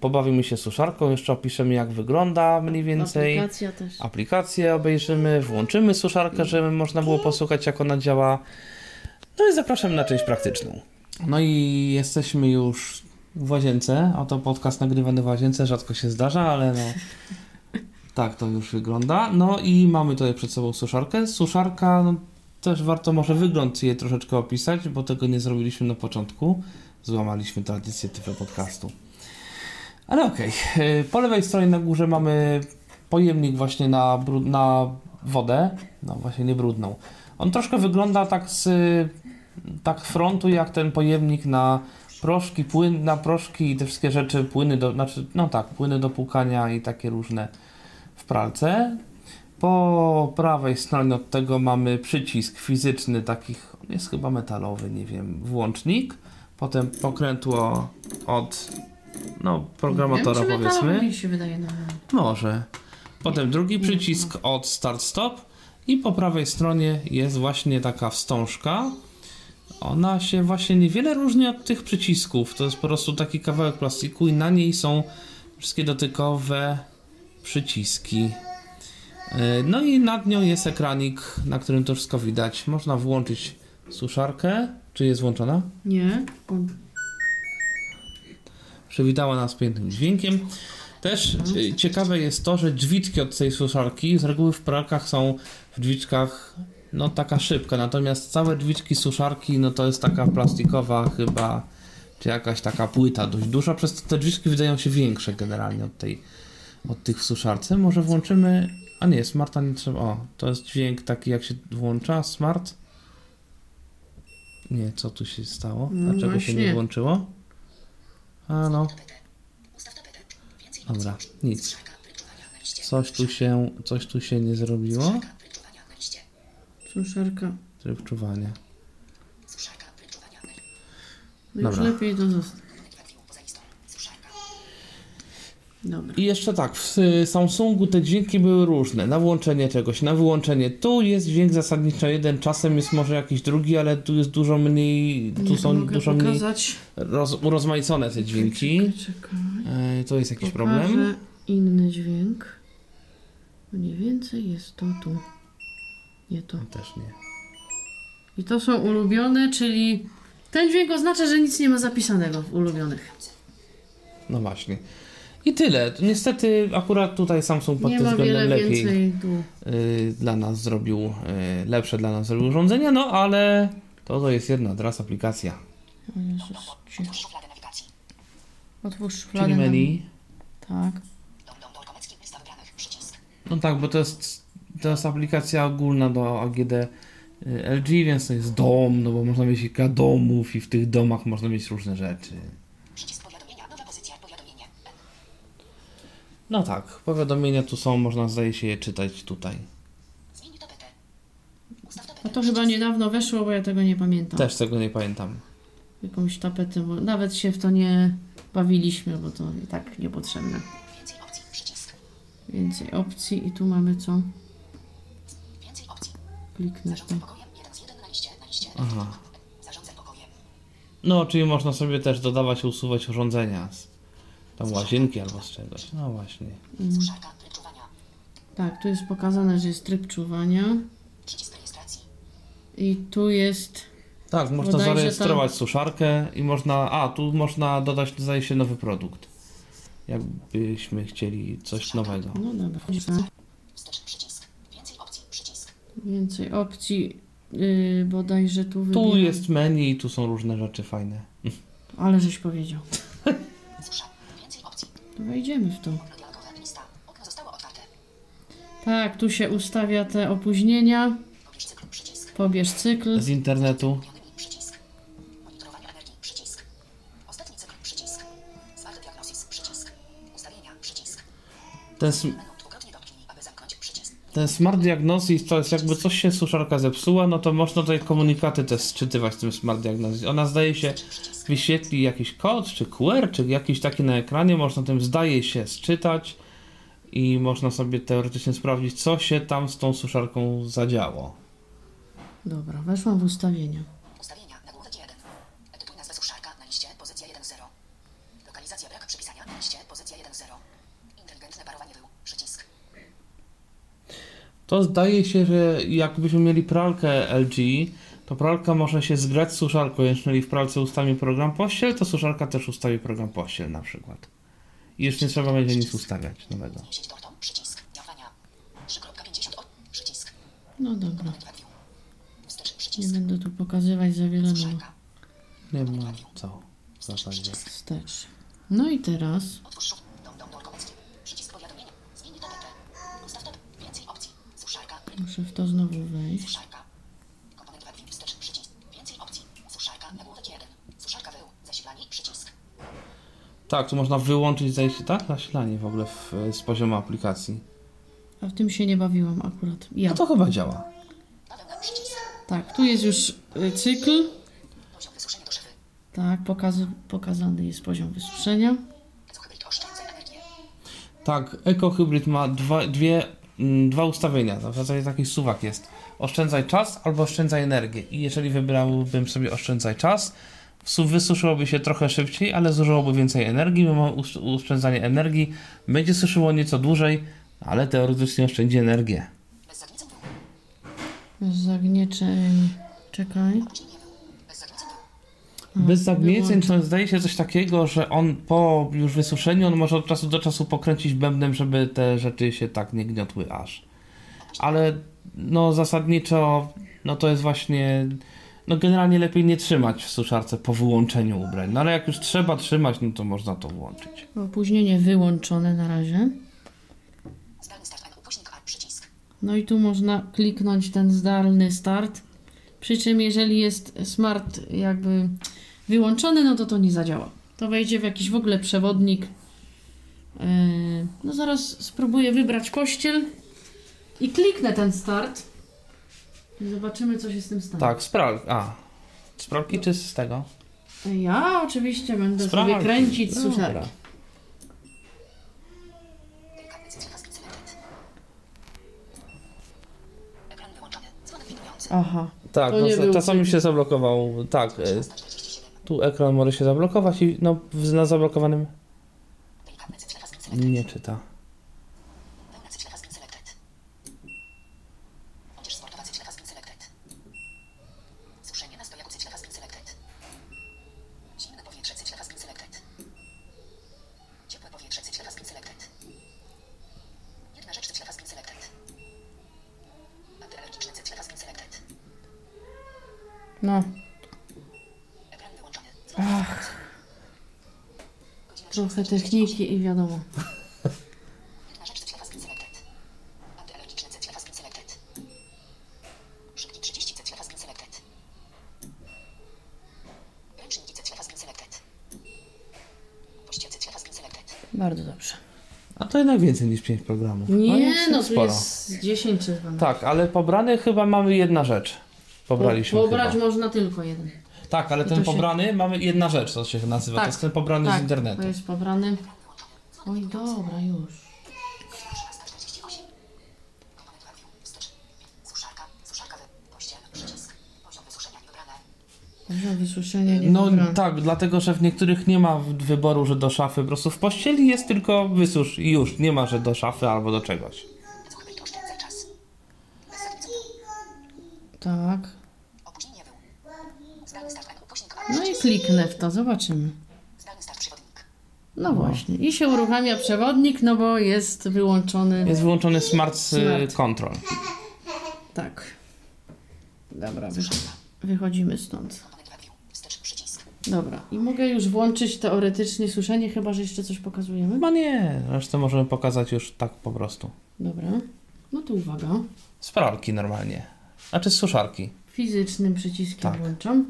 pobawimy się suszarką, jeszcze opiszemy jak wygląda mniej więcej. Aplikacja też. Aplikację obejrzymy, włączymy suszarkę, żeby można było posłuchać jak ona działa. No i zapraszam na część praktyczną. No i jesteśmy już w łazience. Oto podcast nagrywany w łazience, rzadko się zdarza, ale no tak to już wygląda. No i mamy tutaj przed sobą suszarkę. Suszarka, no, też warto może wygląd jej troszeczkę opisać, bo tego nie zrobiliśmy na początku. Złamaliśmy tradycję typu podcastu. Ale okej. Yy, Po lewej stronie na górze mamy pojemnik właśnie na, na wodę. No właśnie nie brudną. On troszkę wygląda tak z tak frontu jak ten pojemnik na proszki, płyn, na proszki i te wszystkie rzeczy, płyny do, znaczy, no tak, płyny do płukania i takie różne w pralce. Po prawej stronie od tego mamy przycisk fizyczny, takich, jest chyba metalowy, nie wiem, włącznik. Potem pokrętło od, no, programatora wiem, powiedzmy. Mi się wydaje na Może. Potem drugi przycisk od Start Stop i po prawej stronie jest właśnie taka wstążka. Ona się właśnie niewiele różni od tych przycisków. To jest po prostu taki kawałek plastiku i na niej są wszystkie dotykowe przyciski. Yy, No i nad nią jest ekranik, na którym to wszystko widać. Można włączyć suszarkę. Czy jest włączona? Nie? Przywitała nas pięknym dźwiękiem. Też y, ciekawe jest to, że drzwiczki od tej suszarki z reguły w pralkach są w drzwiczkach no taka szybka, natomiast całe drzwiczki suszarki no to jest taka plastikowa chyba czy jakaś taka płyta dość duża, przez to te drzwiczki wydają się większe generalnie od tej, od tych w suszarce. Może włączymy, a nie, smarta nie trzeba, o, to jest dźwięk taki jak się włącza, smart. Nie, co tu się stało? No Dlaczego się nie włączyło? A no. Dobra, nic. Coś tu się, coś tu się nie zrobiło. Suszarka. Tryb czuwania. No Dobra. już lepiej to zostać. Dobra. I jeszcze tak, w y, Samsungu te dźwięki były różne. Na włączenie czegoś, na wyłączenie. Tu jest dźwięk zasadniczo jeden, czasem jest może jakiś drugi, ale tu jest dużo mniej, tu Nie są dużo mniej pokazać. roz, urozmaicone te dźwięki. Czekaj, czekaj. E, to jest jakiś Pokażę problem. inny dźwięk. Mniej więcej jest to tu. Nie to. Też nie. I to są ulubione, czyli ten dźwięk oznacza, że nic nie ma zapisanego w ulubionych. No właśnie. I tyle. Niestety akurat tutaj Samsung pod Nie tym ma względem wiele lepiej y, dla nas zrobił, y, lepsze dla nas zrobił urządzenia, no ale to to jest jedna teraz aplikacja. O Jezus, cicho. Szufladę nawigacji. Otwórz szufladę. Czyli na- menu. Tak. No tak, bo to jest, to jest aplikacja ogólna do AGD y, LG, więc to jest dom, no bo można mieć kilka domów i w tych domach można mieć różne rzeczy. Przycisk powiadomienia, nowa pozycja, powiadomienie. N. No tak, powiadomienia tu są, można zdaje się je czytać tutaj. No to chyba niedawno weszło, bo ja tego nie pamiętam. Też tego nie pamiętam. Jakąś tapetę, bo nawet się w to nie bawiliśmy, bo to i tak niepotrzebne. Więcej opcji, przycisk. Więcej opcji i tu mamy co? Więcej opcji. Kliknę to. Zarządzaj pokojem, jeden z jeden na liście, na liście. Aha. No, czyli można sobie też dodawać i usuwać urządzenia z tam łazienki albo z czegoś. No właśnie. Suszarka, tryb czuwania. Tak, tu jest pokazane, że jest tryb czuwania Przycisk rejestracji. i tu jest Tak, można zarejestrować suszarkę i można. A, tu można dodać, zdaje się, nowy produkt. Jakbyśmy chcieli coś nowego. No dobra. Więcej opcji, przycisk. więcej opcji. Yy, bodajże tu Tu wybieram. jest menu i tu są różne rzeczy fajne. Ale żeś powiedział. Wejdziemy w to. Tak, tu się ustawia te opóźnienia. Pobierz cykl. Z internetu. Ten, sm- ten Smart Diagnosis to jest jakby coś się suszarka zepsuła, no to można tutaj komunikaty też sczytywać z tym Smart Diagnosis. Ona zdaje się wyświetli jakiś kod, czy QR, czy jakiś taki na ekranie, można tym zdaje się sczytać i można sobie teoretycznie sprawdzić, co się tam z tą suszarką zadziało. Dobra, weszłam w ustawienia. Ustawienia, nagłówek 1. Edytuj nazwę suszarka na liście, pozycja 1-0. Lokalizacja brak przypisania na liście, pozycja 1-0. Inteligentne parowanie wył, przycisk. To zdaje się, że jakbyśmy mieli pralkę LG, to pralka może się zgrać z suszarką. Jeżeli w pralce ustawimy program pościel, to suszarka też ustawi program pościel na przykład. I już nie trzeba będzie nic ustawiać nowego. Sieć tortą, przycisk. Działania. 3.50 o, przycisk. No dobra. Nie będę tu pokazywać za wiele, no Suszarka. Nie ma co zasadzie. wstecz. No i teraz muszę w to znowu wejść. Suszarka. Komponent webview. Wstecz, przycisk. Więcej opcji. Suszarka. Nagłówek 1. Suszarka wył. Zasilanie. Przycisk. Tak, tu można wyłączyć zajście, tak? Zasilanie w ogóle w, z poziomu aplikacji. A w tym się nie bawiłam akurat. Ja. No to chyba działa. Tak, tu jest już y, cykl. Poziom wysuszenia do. Tak, pokaz, pokazany jest poziom wysuszenia. Ecohybrid oszczędzaj energię. Tak, ma dwa, dwie, mm, dwa ustawienia. W zasadzie taki suwak jest. Oszczędzaj czas albo oszczędzaj energię. I jeżeli wybrałbym sobie oszczędzaj czas, wysuszyłoby się trochę szybciej, ale zużyłoby więcej energii. My mamy oszczędzanie energii. Będzie suszyło nieco dłużej, ale teoretycznie oszczędzi energię. Bez zagnieczeń. Czekaj. Bez zagnieceń to zdaje się coś takiego, że on po już wysuszeniu, on może od czasu do czasu pokręcić bębnem, żeby te rzeczy się tak nie gniotły aż. Ale no zasadniczo, no to jest właśnie No generalnie lepiej nie trzymać w suszarce po wyłączeniu ubrań. No ale jak już trzeba trzymać, no to można to włączyć. Opóźnienie wyłączone na razie. No i tu można kliknąć ten zdalny start. Przy czym jeżeli jest smart jakby wyłączony, no to to nie zadziała. To wejdzie w jakiś w ogóle przewodnik. Yy, No zaraz spróbuję wybrać pościel i kliknę ten start. Zobaczymy, co się z tym stanie. Tak, spral... A. Z pralki czy z tego? Ja oczywiście będę Z sobie kręcić Dobra. suszarki. Selected. Ekran wyłączony. Dzwonek widujący. Aha. Tak, To nie no, był czasami się zablokował. Tak, e, 47. tu ekran może się zablokować i no w- na zablokowanym Selected. nie czyta. Pełna cyfr Haskin Selected. Odzież sportowa cyfr Haskin Selected. Suszenie na stojaku cyfr Haskin Selected. Zimne powietrze cyfr Haskin Selected. Ciepłe powietrze cyfr Haskin Selected. Jedna rzecz cyfr Haskin Selected. Antyalergiczne cyfr Haskin Selected. No, Ekran wyłączony. Ach. Godzina trochę 16:48. techniki i wiadomo. Jedna rzecz cyfr Haskin Selected. Antyalergiczny cyfr Haskin Selected. Szybki 30 cyfr Haskin Selected. Ręczniki cyfr Haskin Selected. Poście cyfr Haskin Selected. Bardzo dobrze. A to jednak więcej niż 5 programów. Nie, jest no tu sporo. jest 10 czy 12. Tak, ale pobrany chyba mamy jedna rzecz. Pobraliśmy Pobrać chyba. można tylko jeden. Tak, ale I ten się- pobrany mamy jedna rzecz, co się nazywa. Tak, To jest ten pobrany tak, z internetu. to jest pobrany. Oj, dobra, już. 13.48. Komponent review. Wstecz. Suszarka. Suszarka. wy- Pościel. Przycisk. Poziom wysuszenia niewybrane. Poziom wysuszenia nie No tak, dlatego że w niektórych nie ma wyboru, że do szafy. Po prostu w pościeli jest tylko wysusz i już. Nie ma, że do szafy albo do czegoś. Tak. Opóźnienie wył. Zdalny start N. Upuśnik A. No i kliknę w to, zobaczymy. Przewodnik. No właśnie. I się uruchamia przewodnik, no bo jest wyłączony. Jest wyłączony Smart, y, Smart. Control. Tak. Dobra, wy... wychodzimy stąd. Dobra. I mogę już włączyć teoretycznie suszenie, chyba że jeszcze coś pokazujemy. Chyba nie, resztę możemy pokazać już tak po prostu. Dobra. No to uwaga. Z pralki normalnie. Znaczy z suszarki. Fizycznym przyciskiem Tak. włączam.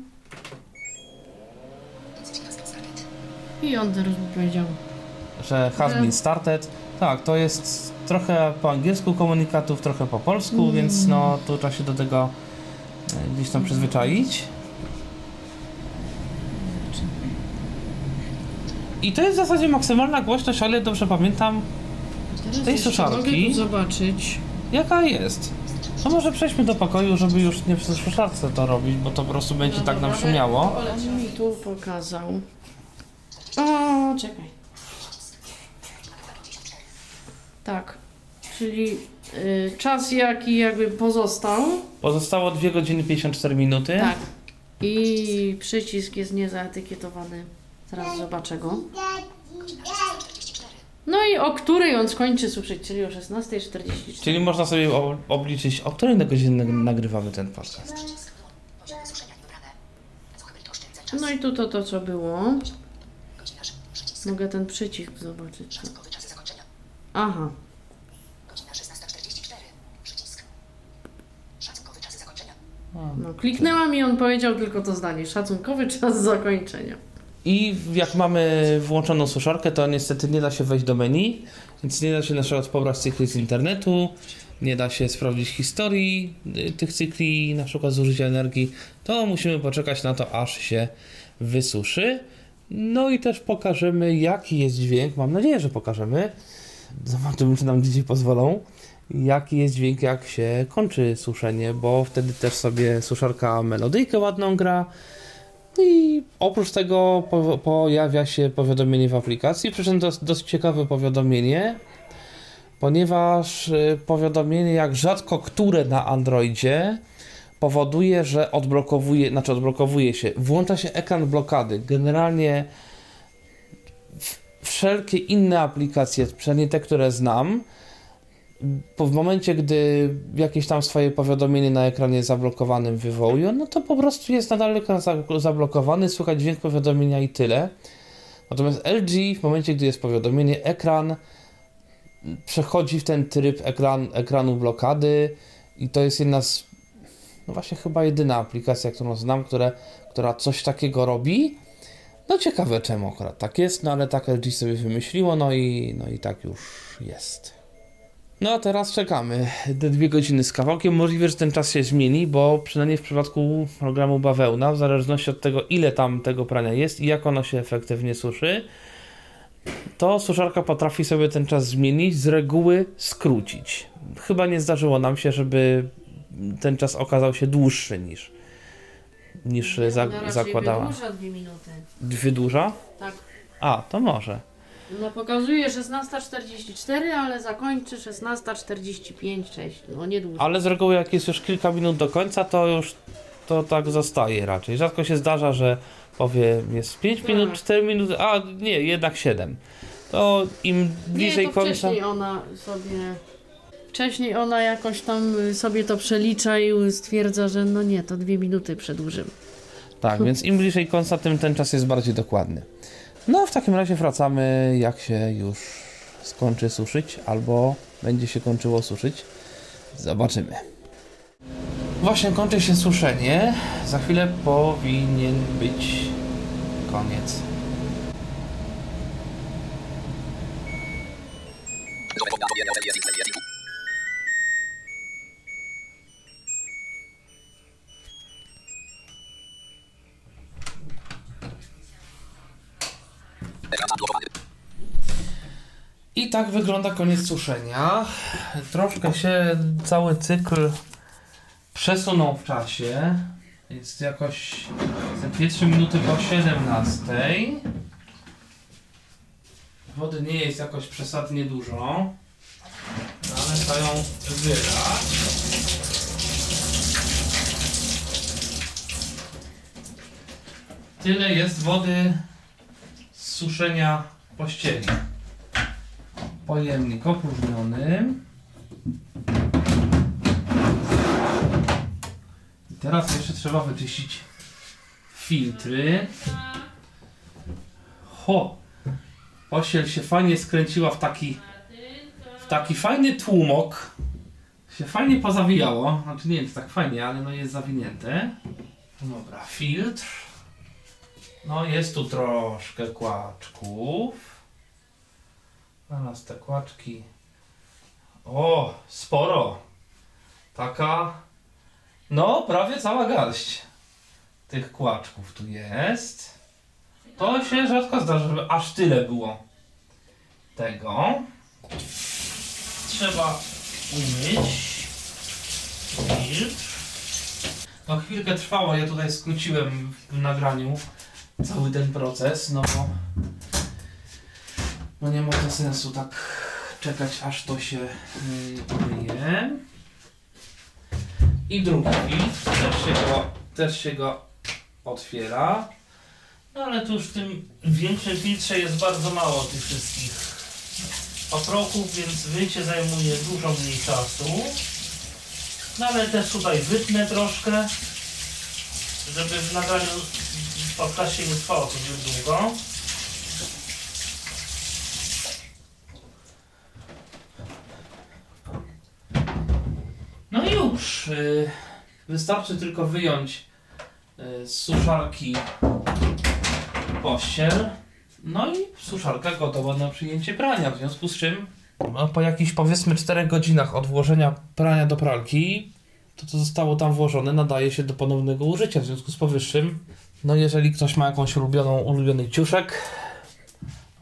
I on teraz mi powiedział. Że has been started. Tak, to jest trochę po angielsku komunikatów, trochę po polsku, Mm. więc no tu trzeba się do tego e, gdzieś tam przyzwyczaić. I to jest w zasadzie maksymalna głośność, ale dobrze pamiętam, Teraz tej suszarki? Zobaczyć. jaka jest. To może przejdźmy do pokoju, żeby już nie przy suszarce to robić, bo to po prostu będzie tak nam szumiało. On mi tu pokazał. O, czekaj. Tak. Czyli y, czas jaki jakby pozostał. Pozostało 2 godziny 54 minuty. Tak. I przycisk jest niezaetykietowany. Zaraz zobaczę go. Godzina 16.44. No i o której on skończy suszyć, czyli o 16.44. Czyli można sobie o- obliczyć, o której godzinie nagrywamy ten podcast. No i tu to, to co było. Mogę ten przycisk zobaczyć. Szacunkowy czas zakończenia. Aha. Godzina 16.44. Przycisk. Szacunkowy czas zakończenia. No, kliknęłam i on powiedział tylko to zdanie. Szacunkowy czas zakończenia. I jak mamy włączoną suszarkę, to niestety nie da się wejść do menu, więc nie da się na przykład pobrać cykli z internetu, nie da się sprawdzić historii y, tych cykli, na przykład zużycia energii. To musimy poczekać na to, aż się wysuszy. No i też pokażemy, jaki jest dźwięk. Mam nadzieję, że pokażemy. Zobaczymy, czy nam dzisiaj pozwolą. Jaki jest dźwięk, jak się kończy suszenie, bo wtedy też sobie suszarka melodyjkę ładną gra. No I oprócz tego po, pojawia się powiadomienie w aplikacji, przy czym dosyć ciekawe powiadomienie, ponieważ y, powiadomienie jak rzadko które na Androidzie powoduje, że odblokowuje, znaczy odblokowuje się, włącza się ekran blokady. Generalnie wszelkie inne aplikacje, przynajmniej te, które znam, w momencie, gdy jakieś tam swoje powiadomienie na ekranie zablokowanym wywołuje, no to po prostu jest nadal ekran za- zablokowany, słychać dźwięk powiadomienia i tyle. Natomiast LG w momencie, gdy jest powiadomienie, ekran przechodzi w ten tryb ekran, ekranu blokady i to jest jedna z, no właśnie chyba jedyna aplikacja, którą znam, które, która coś takiego robi. No ciekawe czemu akurat tak jest, no ale tak LG sobie wymyśliło, no i, no i tak już jest. No a teraz czekamy. Te dwie godziny z kawałkiem. Możliwe, że ten czas się zmieni, bo przynajmniej w przypadku programu bawełna, w zależności od tego, ile tam tego prania jest i jak ono się efektywnie suszy, to suszarka potrafi sobie ten czas zmienić, z reguły skrócić. Chyba nie zdarzyło nam się, żeby ten czas okazał się dłuższy niż, niż za, Ona raczej zakładała. wydłuża dwie minuty. Wydłuża? Tak. A, to może. No pokazuje 16.44, ale zakończy 16.45, cześć. No nie dłużej. Ale z reguły jak jest już kilka minut do końca, to już to tak zostaje raczej. Rzadko się zdarza, że powie jest 5 Tak. minut, 4 minuty, a nie, jednak 7. To im bliżej nie, to końca. wcześniej ona sobie... Wcześniej ona jakoś tam y, sobie to przelicza i stwierdza, że no nie, to dwie minuty przedłużymy. Tak, więc im bliżej końca, tym ten czas jest bardziej dokładny. No, w takim razie wracamy, jak się już skończy suszyć, albo będzie się kończyło suszyć. Zobaczymy. Właśnie kończy się suszenie. Za chwilę powinien być koniec. I tak wygląda koniec suszenia. Troszkę się cały cykl przesunął w czasie. Jest jakoś za 2-3 minuty po 17. Wody nie jest jakoś przesadnie dużo, ale trzeba ją wylać. Tyle jest wody z suszenia pościeli pojemnik opróżniony. I teraz jeszcze trzeba wyczyścić filtry. Ho! Osiel się fajnie skręciła w taki w taki fajny tłumok. Się fajnie pozawijało. Znaczy nie jest tak fajnie, ale no jest zawinięte. Dobra, filtr. No jest tu troszkę kłaczków. Zaraz te kłaczki. O, sporo. Taka. No, prawie cała garść tych kłaczków tu jest. To się rzadko zdarza, żeby aż tyle było tego. Trzeba umyć. Filtr. No chwilkę trwało, ja tutaj skróciłem w nagraniu cały ten proces, no bo no nie ma to sensu tak czekać aż to się yy, umyje. I drugi też się go, też się go otwiera. No ale tu już w tym większym filtrze jest bardzo mało tych wszystkich paprochów, więc wyjście zajmuje dużo mniej czasu. No ale też tutaj wytnę troszkę, żeby w nagraniu w nie trwało to zbyt długo. No Wystarczy tylko wyjąć y, z suszarki pościel. No i suszarka gotowa na przyjęcie prania. W związku z czym no, po jakichś powiedzmy 4 godzinach od włożenia prania do pralki, to co zostało tam włożone nadaje się do ponownego użycia. W związku z powyższym, no jeżeli ktoś ma jakąś ulubioną, ulubiony ciuszek,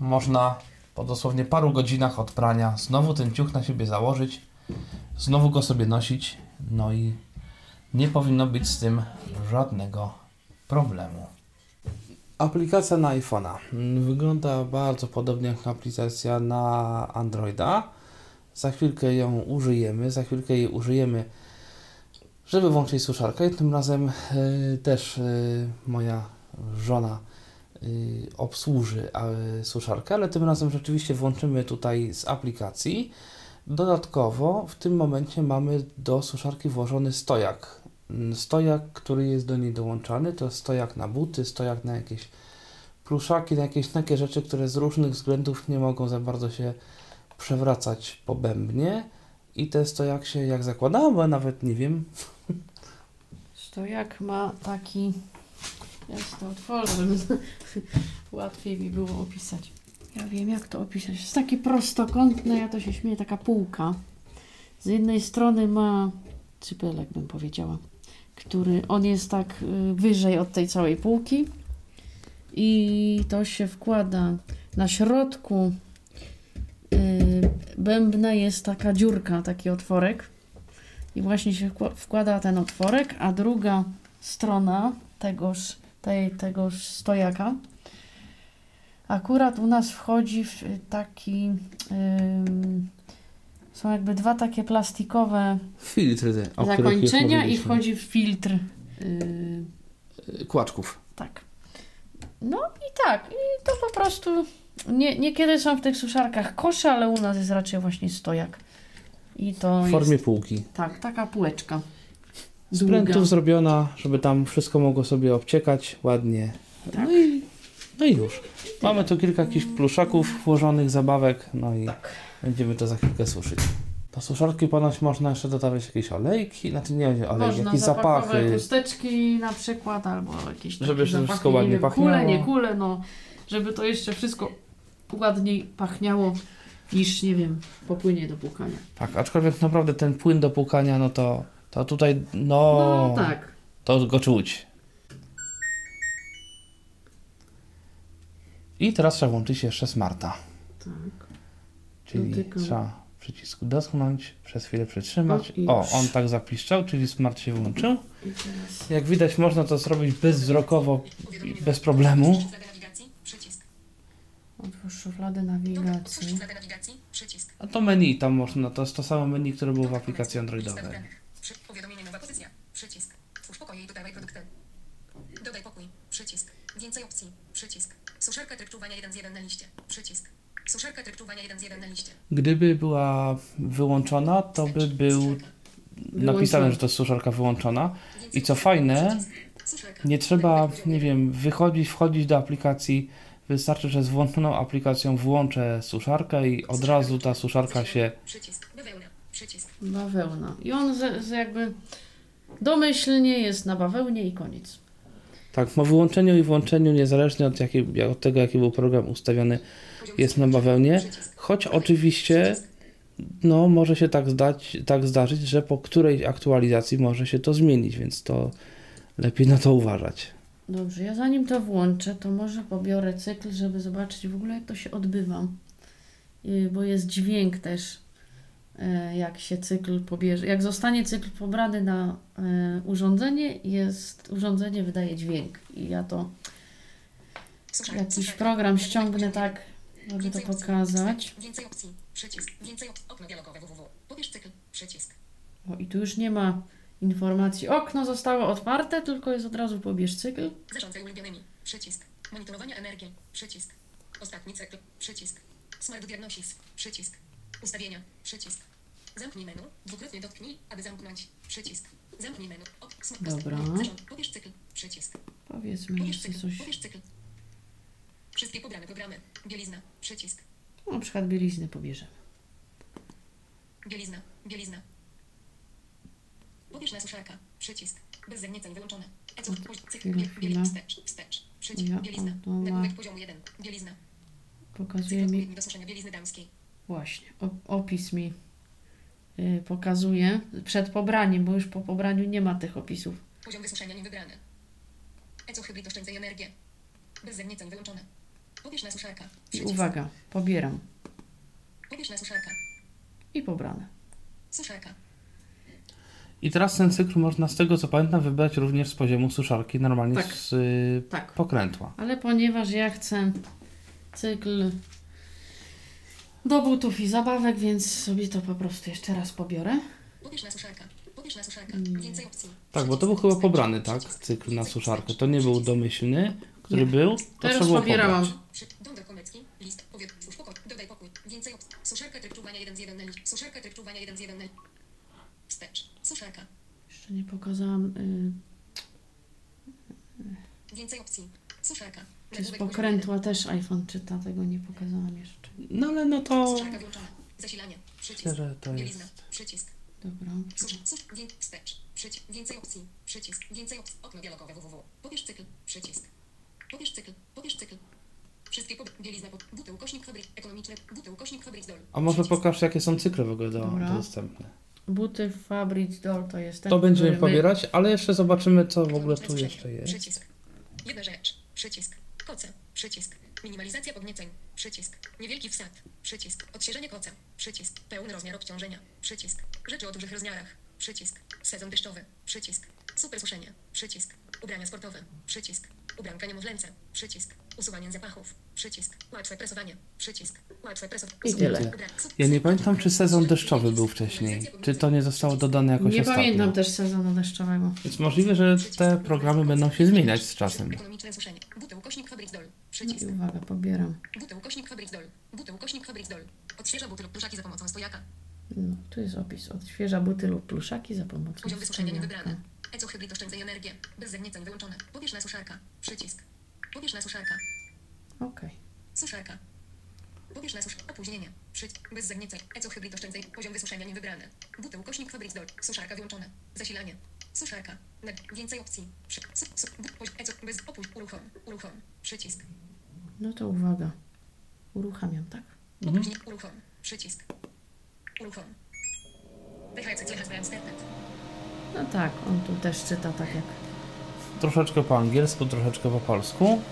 można po dosłownie paru godzinach od prania znowu ten ciuch na siebie założyć, znowu go sobie nosić, no i nie powinno być z tym żadnego problemu. Aplikacja na iPhone'a wygląda bardzo podobnie jak aplikacja na Androida. Za chwilkę ją użyjemy, za chwilkę jej użyjemy, żeby włączyć suszarkę. I tym razem y, też y, moja żona y, obsłuży suszarkę, ale tym razem rzeczywiście włączymy tutaj z aplikacji. Dodatkowo w tym momencie mamy do suszarki włożony stojak. Mm, Stojak, który jest do niej dołączany, to stojak na buty, stojak na jakieś pluszaki, na jakieś takie rzeczy, które z różnych względów nie mogą za bardzo się przewracać po bębnie. I te stojak się jak zakładało, bo nawet nie wiem. Stojak ma taki. Ja to otworzę, łatwiej mi było opisać. Ja wiem, jak to opisać. Jest taki prostokątny, ja to się śmieję, taka półka. Z jednej strony ma cypelek, bym powiedziała, który on jest tak y, wyżej od tej całej półki i to się wkłada na środku y, bębna jest taka dziurka, taki otworek i właśnie się wkła- wkłada ten otworek, a druga strona tegoż, tej, tegoż stojaka akurat u nas wchodzi w taki ym, są jakby dwa takie plastikowe Filtry, te, zakończenia i wchodzi w filtr yy, Kłaczków. tak. No i tak, i to po prostu nie, niekiedy są w tych suszarkach kosze, ale u nas jest raczej właśnie stojak. I to W formie jest półki. tak, taka półeczka. Z prętów zrobiona, żeby tam wszystko mogło sobie obciekać ładnie. Tak. No, i, no i już. Mamy tu kilka jakichś pluszaków włożonych, zabawek, no i Tak. będziemy to za chwilkę suszyć. Do suszarki ponoć można jeszcze dodawać jakieś olejki, znaczy nie olejki, Można jakieś zapachy. chusteczki na przykład, albo jakieś takie Żeby jeszcze zapachy, wszystko ładnie nie wiem, pachniało. Kule, nie kule, no. Żeby to jeszcze wszystko ładniej pachniało niż, nie wiem, popłynie do płukania. Tak, aczkolwiek naprawdę ten płyn do płukania, no to, to tutaj, no, No tak. to go czuć. I teraz trzeba włączyć jeszcze smarta. Tak. Czyli Dotykam. trzeba przycisku dotknąć, przez chwilę przytrzymać. O, O, on tak zapiszczał, czyli smart się włączył. Jak widać, można to zrobić bezwzrokowo i bez problemu. Otwórz szufladę nawigacji. A to menu tam można, to jest to samo menu, które było w aplikacji androidowej. powiadomienie nowa pozycja, przycisk. Twórz pokoje i dodawaj produkty. Dodaj pokój, przycisk. Więcej opcji, przycisk. Suszarka tryb czuwania 1 z 1 na liście, przycisk. Suszarka tryb czuwania 1 z 1 na liście. Gdyby była wyłączona, to by był napisane, że to jest suszarka wyłączona. I co fajne, nie trzeba, Dodaj poziom nie jeden. wiem, wychodzić, wchodzić do aplikacji. Wystarczy, że z włączoną aplikacją włączę suszarkę i od razu ta suszarka się Przycisk. Bawełna, przycisk. Bawełna. I on z, z jakby domyślnie jest na bawełnie i koniec. Tak, po wyłączeniu i włączeniu, niezależnie od, jakiej, od tego, jaki był program ustawiony, jest na bawełnie. Choć oczywiście, no, może się tak, zdać, tak zdarzyć, że po której aktualizacji może się to zmienić, więc to lepiej na to uważać. Dobrze, ja zanim to włączę, to może pobiorę cykl, żeby zobaczyć w ogóle jak to się odbywa. Yy, Bo jest dźwięk też, jak się cykl pobierze. Jak zostanie cykl pobrany na e, urządzenie, jest urządzenie wydaje dźwięk. I ja to jakiś program ściągnę tak, żeby to pokazać. Więcej opcji. Przycisk. Więcej. Okno dialogowe www. Pobierz cykl. Przycisk. O, I tu już nie ma informacji. Okno zostało otwarte, tylko jest od razu pobierz cykl. Zarządzaj ulubionymi. Przycisk. Monitorowania energii. Przycisk. Ostatni cykl. Przycisk. Smart Diagnosis. Przycisk. Ustawienia. Przycisk. Zamknij menu. Dwukrotnie dotknij, aby zamknąć. Przycisk. Zamknij menu. O, sm- Dobra. Pobierz cykl. Przycisk. Powiedzmy Pobierz jeszcze cykl. coś. Pobierz cykl. Wszystkie pobrane programy. Bielizna. Przycisk. Na przykład bielizny pobierzemy. Bielizna. Bielizna. Pobierz na suszarka. Przycisk. Bez zagnieceń wyłączone. Eco. Od- poś- Cykl. chwila, Biel, chwila. biel, wstecz. Wstecz. Przycisk. Ja, Bielizna. Nagłówek poziomu 1. Bielizna. Pokazuje mi do suszenia bielizny damskiej. Właśnie, opis mi y, pokazuje przed pobraniem, bo już po pobraniu nie ma tych opisów. Poziom wysuszenia niewybrany. Eco hybrid oszczędzaj energię. Bez zagnieceń wyłączone. Pobierz na suszarka. I uwaga, pobieram Pobierz na suszarka. i pobrane. Suszarka. I teraz ten cykl można, z tego co pamiętam, wybrać również z poziomu suszarki, normalnie Tak. z y, Tak, pokrętła. ale ponieważ ja chcę cykl do butów i zabawek, więc sobie to po prostu jeszcze raz pobiorę. Pobierz na suszarka. Pobierz na suszarka. Mm. Więcej opcji. Tak, bo to był chyba pobrany, tak? Cykl na suszarkę. To nie był domyślny, który Nie. był, to Teraz trzeba było pobierałam. pobrać. Przy... Dąbel Komecki. List. Powiat. Twórz pokój. Dodaj pokój. Więcej opcji. Suszarka tryb czuwania 1 z 1 na liść. Suszarka tryb czuwania 1 z 1 na Wstecz. Suszarka. Jeszcze nie pokazałam. Y, Więcej opcji. Suszarka. czy z Nagłówek pokrętła też iPhone czyta, tego nie pokazałam jeszcze. No ale no to Suszarka włączona. Zasilanie. Przycisk. myślę, że to Bielizna. jest... Przycisk. Dobra. Wię, wstecz, przycisk, więcej opcji, przycisk, więcej opcji, okno dialogowe www, pobierz cykl, przycisk, pobierz cykl, pobierz cykl, wszystkie bielizna pod, buty ukośnik fabryk, ekonomiczny, buty ukośnik fabryk dol, A może przycisk. pokaż jakie są cykle w ogóle do, Dobra. dostępne. Buty Fabric Doll to jest ten, To będziemy który my- pobierać, ale jeszcze zobaczymy co w ogóle tu jeszcze jest. Przycisk, jedna rzecz, przycisk, koce, przycisk, minimalizacja podnieceń, przycisk, niewielki wsad, przycisk, odświeżenie koca, przycisk, pełny rozmiar obciążenia, przycisk, rzeczy o dużych rozmiarach, przycisk, sezon deszczowy, przycisk, super suszenie, przycisk, ubrania sportowe, przycisk, ubranka niemowlęce, przycisk, usuwanie zapachów, przycisk, łatwe presowanie, przycisk, łatwe presowanie. I tyle. Ja nie pamiętam czy sezon deszczowy był wcześniej. Czy to nie zostało dodane jakoś Nie ostatnio. pamiętam też sezonu deszczowego. Jest możliwe, że te programy będą się zmieniać z czasem. Ekonomiczne suszenie, buty ukośnik fabryk dol, No przycisk, i uwaga, pobieram. buty ukośnik fabryk dol, buty ukośnik fabryk dol, odświeża buty lub pluszaki za pomocą stojaka. No, tu jest opis. Odświeża buty lub pluszaki za pomocą Poziom wysuszenia nie stojaka. wybrany. Eco hybrid oszczędzaj energię. Bez zagnieceń wyłączone. Pobierz na suszarka. Przycisk. Pobierz na suszarka. Okej. Suszarka. Pobierz na susz... Opóźnienie. Przycisk. Bez zagnieceń. Eco hybrid oszczędzaj. Poziom wysuszenia nie wybrany. Buty ukośnik fabryk dol. Suszarka wyłączone. Zasilanie. Suszarka. Więcej opcji. Bez... Opuść. Uruchom. Uruchom. Przycisk. No to uwaga. Uruchamiam, tak? Opóźnienie. Uruchom. Przycisk. Uruchom. No tak, on tu też czyta tak jak Troszeczkę po angielsku, troszeczkę po polsku.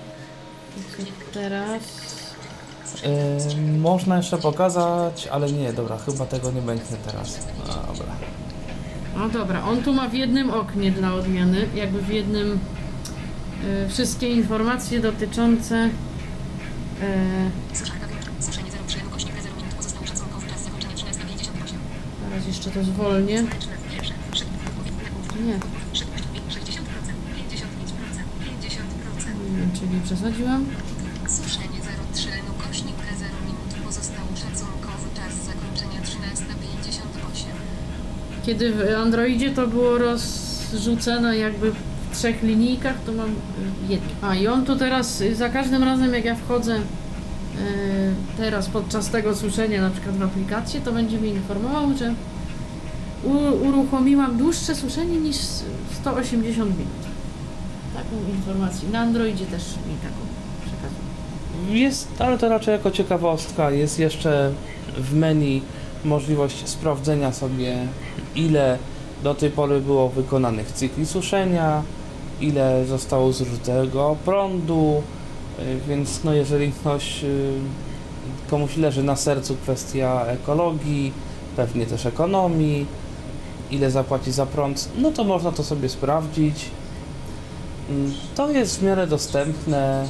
teraz. Yy, można jeszcze pokazać, ale nie, dobra, chyba tego nie będzie teraz. No, dobra. No dobra, on tu ma w jednym oknie dla odmiany, jakby w jednym y, wszystkie informacje dotyczące y, Suszarka wyłączona. Suszenie 03 ukośnik 0 minut. Pozostały szacunkowy czas zakończenia 13.58. teraz jeszcze to zwolnię. Nie, Szybkość 60%, 55%, 50%. nie wiem, czy nie przesadziłam. Kiedy w Androidzie to było rozrzucone jakby w trzech linijkach, to mam jedno. A i on tu teraz za każdym razem jak ja wchodzę y, teraz podczas tego słyszenia na przykład w aplikację, to będzie mi informował, że uruchomiłam dłuższe suszenie niż 180 minut. Taką informację. Na Androidzie też mi taką przekazują. Jest, ale to raczej jako ciekawostka. Jest jeszcze w menu możliwość sprawdzenia sobie, ile do tej pory było wykonanych cykli suszenia, ile zostało zużytego prądu, y, więc no jeżeli ktoś y, komuś leży na sercu kwestia ekologii, pewnie też ekonomii, ile zapłaci za prąd, no to można to sobie sprawdzić. Mm, To jest w miarę dostępne.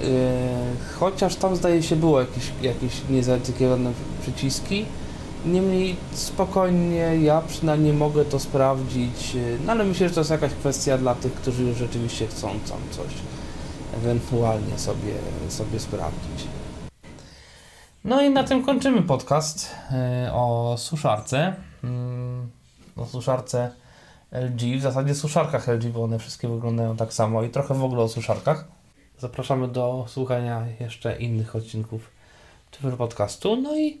Yy, chociaż tam zdaje się było jakieś, jakieś niezatykiwane przyciski. Niemniej spokojnie, ja przynajmniej mogę to sprawdzić, yy, no ale myślę, że to jest jakaś kwestia dla tych, którzy już rzeczywiście chcą tam coś ewentualnie sobie, sobie sprawdzić. No i na tym kończymy podcast yy, o suszarce. Mm, O suszarce LG, w zasadzie suszarkach LG, bo one wszystkie wyglądają tak samo i trochę w ogóle o suszarkach. Zapraszamy do słuchania jeszcze innych odcinków Tyflo Podcastu. No i